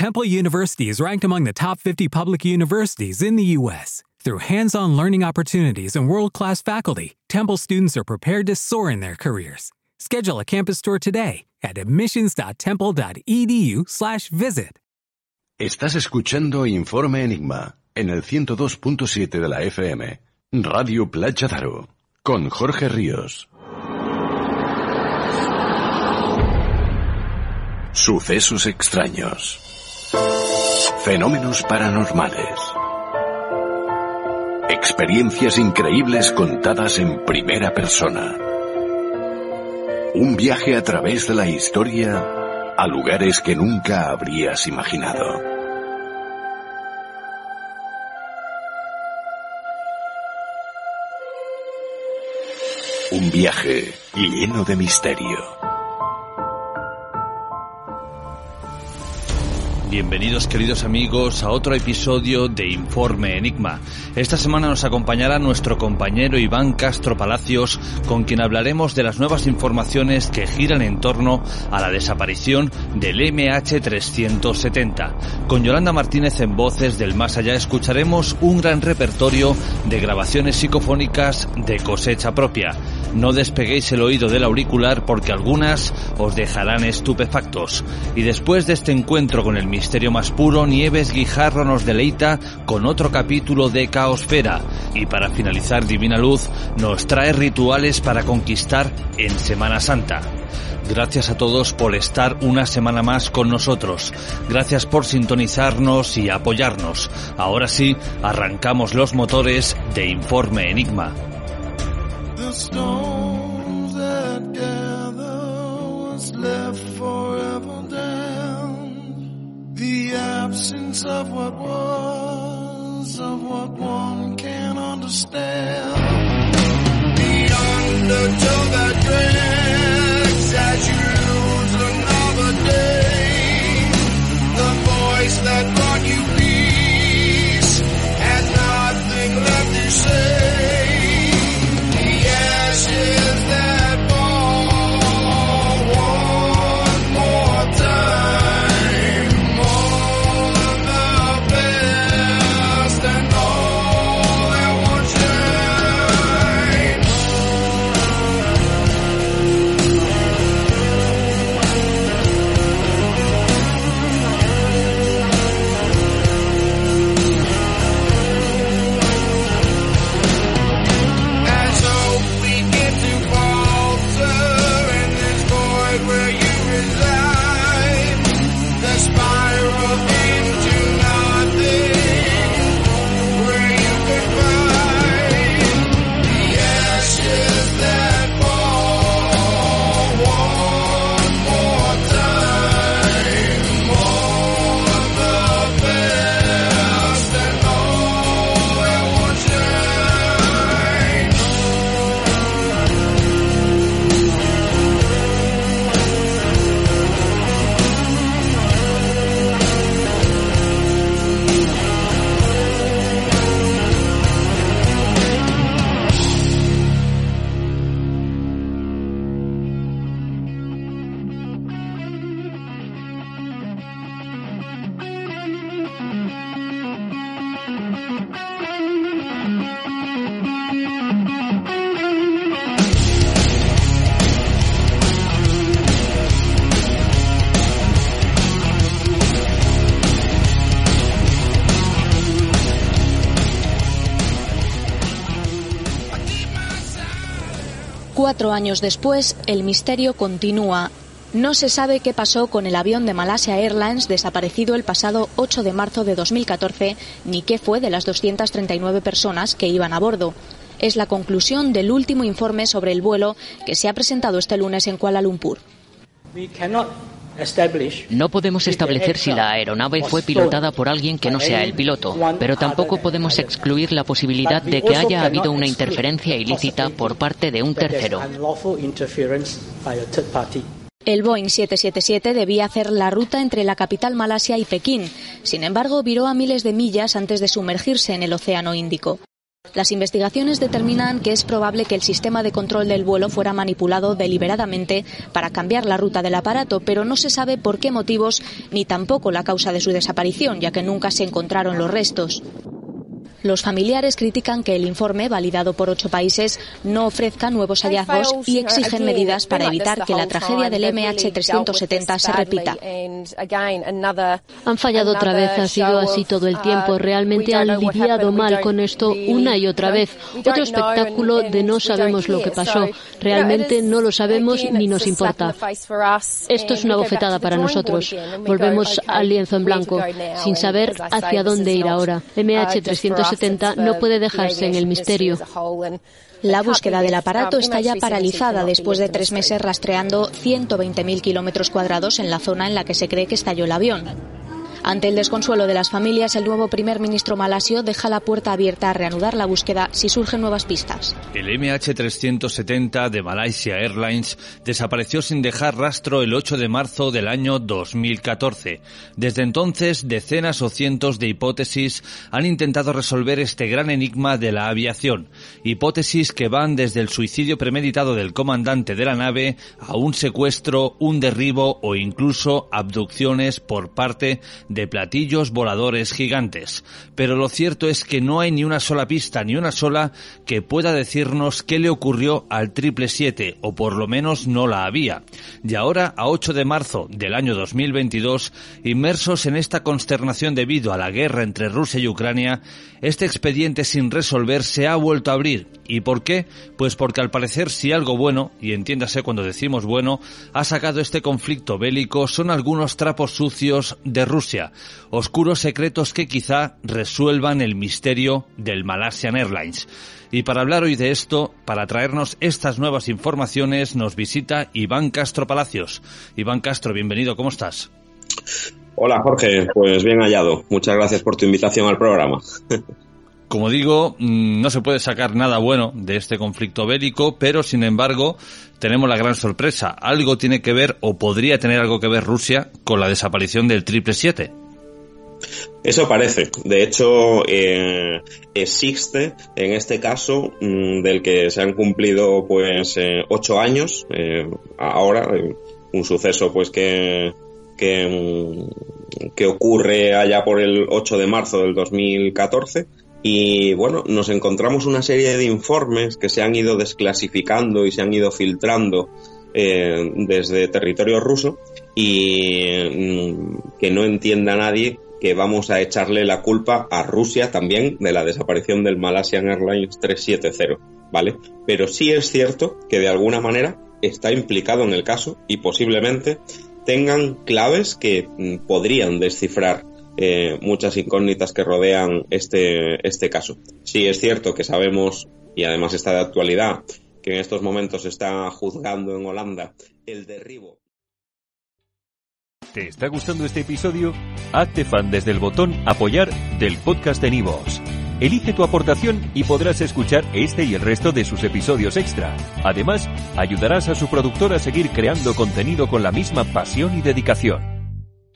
Temple University is ranked among the top 50 public universities in the U.S. Through hands on learning opportunities and world class faculty, Temple students are prepared to soar in their careers. Schedule a campus tour today at admissions.temple.edu/slash visit. Estás escuchando Informe Enigma en el 102.7 de la FM, Radio Playa Daro, con Jorge Ríos. Sucesos extraños. Fenómenos paranormales. Experiencias increíbles contadas en primera persona. Un viaje a través de la historia a lugares que nunca habrías imaginado. Un viaje lleno de misterio. Bienvenidos queridos amigos a otro episodio de Informe Enigma. Esta semana nos acompañará nuestro compañero Iván Castro Palacios con quien hablaremos de las nuevas informaciones que giran en torno a la desaparición del MH370. Con Yolanda Martínez en Voces del Más Allá escucharemos un gran repertorio de grabaciones psicofónicas de cosecha propia. No despeguéis el oído del auricular porque algunas os dejarán estupefactos. Y después de este encuentro con el misterio más puro, Nieves Guijarro nos deleita con otro capítulo de Caosfera. Y para finalizar, Divina Luz nos trae rituales para conquistar en Semana Santa. Gracias a todos por estar una semana más con nosotros. Gracias por sintonizarnos y apoyarnos. Ahora sí, arrancamos los motores de Informe Enigma. The absence of what was, of what one can understand. Cuatro años después, el misterio continúa. No se sabe qué pasó con el avión de Malasia Airlines desaparecido el pasado 8 de marzo de 2014, ni qué fue de las 239 personas que iban a bordo. Es la conclusión del último informe sobre el vuelo que se ha presentado este lunes en Kuala Lumpur. No podemos establecer si la aeronave fue pilotada por alguien que no sea el piloto, pero tampoco podemos excluir la posibilidad de que haya habido una interferencia ilícita por parte de un tercero. El Boeing 777 debía hacer la ruta entre la capital Malasia y Pekín. Sin embargo, viró a miles de millas antes de sumergirse en el Océano Índico. Las investigaciones determinan que es probable que el sistema de control del vuelo fuera manipulado deliberadamente para cambiar la ruta del aparato, pero no se sabe por qué motivos ni tampoco la causa de su desaparición, ya que nunca se encontraron los restos. Los familiares critican que el informe, validado por ocho países, no ofrezca nuevos hallazgos y exigen medidas para evitar que la tragedia del MH370 se repita. Han fallado otra vez, ha sido así todo el tiempo. Realmente han lidiado mal con esto una y otra vez. Otro espectáculo de no sabemos lo que pasó. Realmente no lo sabemos ni nos importa. Esto es una bofetada para nosotros. Volvemos al lienzo en blanco, sin saber hacia dónde ir ahora. MH370 no puede dejarse en el misterio. La búsqueda del aparato está ya paralizada después de tres meses rastreando 120.000 kilómetros cuadrados en la zona en la que se cree que estalló el avión. Ante el desconsuelo de las familias, el nuevo primer ministro malasio deja la puerta abierta a reanudar la búsqueda si surgen nuevas pistas. El MH370 de Malaysia Airlines desapareció sin dejar rastro el 8 de marzo del año 2014. Desde entonces, decenas o cientos de hipótesis han intentado resolver este gran enigma de la aviación. Hipótesis que van desde el suicidio premeditado del comandante de la nave a un secuestro, un derribo o incluso abducciones por parte de platillos voladores gigantes. Pero lo cierto es que no hay ni una sola pista, ni una sola que pueda decirnos qué le ocurrió al triple 7, o por lo menos no la había. Y ahora, a 8 de marzo del año 2022, inmersos en esta consternación debido a la guerra entre Rusia y Ucrania, este expediente sin resolver se ha vuelto a abrir. ¿Y por qué? Pues porque al parecer si algo bueno, y entiéndase cuando decimos bueno, ha sacado este conflicto bélico son algunos trapos sucios de Rusia oscuros secretos que quizá resuelvan el misterio del Malaysian Airlines. Y para hablar hoy de esto, para traernos estas nuevas informaciones, nos visita Iván Castro Palacios. Iván Castro, bienvenido, ¿cómo estás? Hola Jorge, pues bien hallado. Muchas gracias por tu invitación al programa. Como digo, mm, no se puede sacar nada bueno de este conflicto bélico, pero sin embargo tenemos la gran sorpresa. Algo tiene que ver o podría tener algo que ver Rusia con la desaparición del triple siete. Eso parece. De hecho, eh, existe en este caso mm, del que se han cumplido pues eh, ocho años eh, ahora un suceso pues que que, mm, que ocurre allá por el 8 de marzo del 2014 y bueno, nos encontramos una serie de informes que se han ido desclasificando y se han ido filtrando eh, desde territorio ruso y mm, que no entienda nadie que vamos a echarle la culpa a Rusia también de la desaparición del Malaysian Airlines 370, ¿vale? Pero sí es cierto que de alguna manera está implicado en el caso y posiblemente tengan claves que mm, podrían descifrar eh, muchas incógnitas que rodean este, este caso. Sí es cierto que sabemos, y además está de actualidad, que en estos momentos está juzgando en Holanda el derribo. ¿Te está gustando este episodio? Hazte fan desde el botón apoyar del podcast de Nivos. Elige tu aportación y podrás escuchar este y el resto de sus episodios extra. Además, ayudarás a su productor a seguir creando contenido con la misma pasión y dedicación.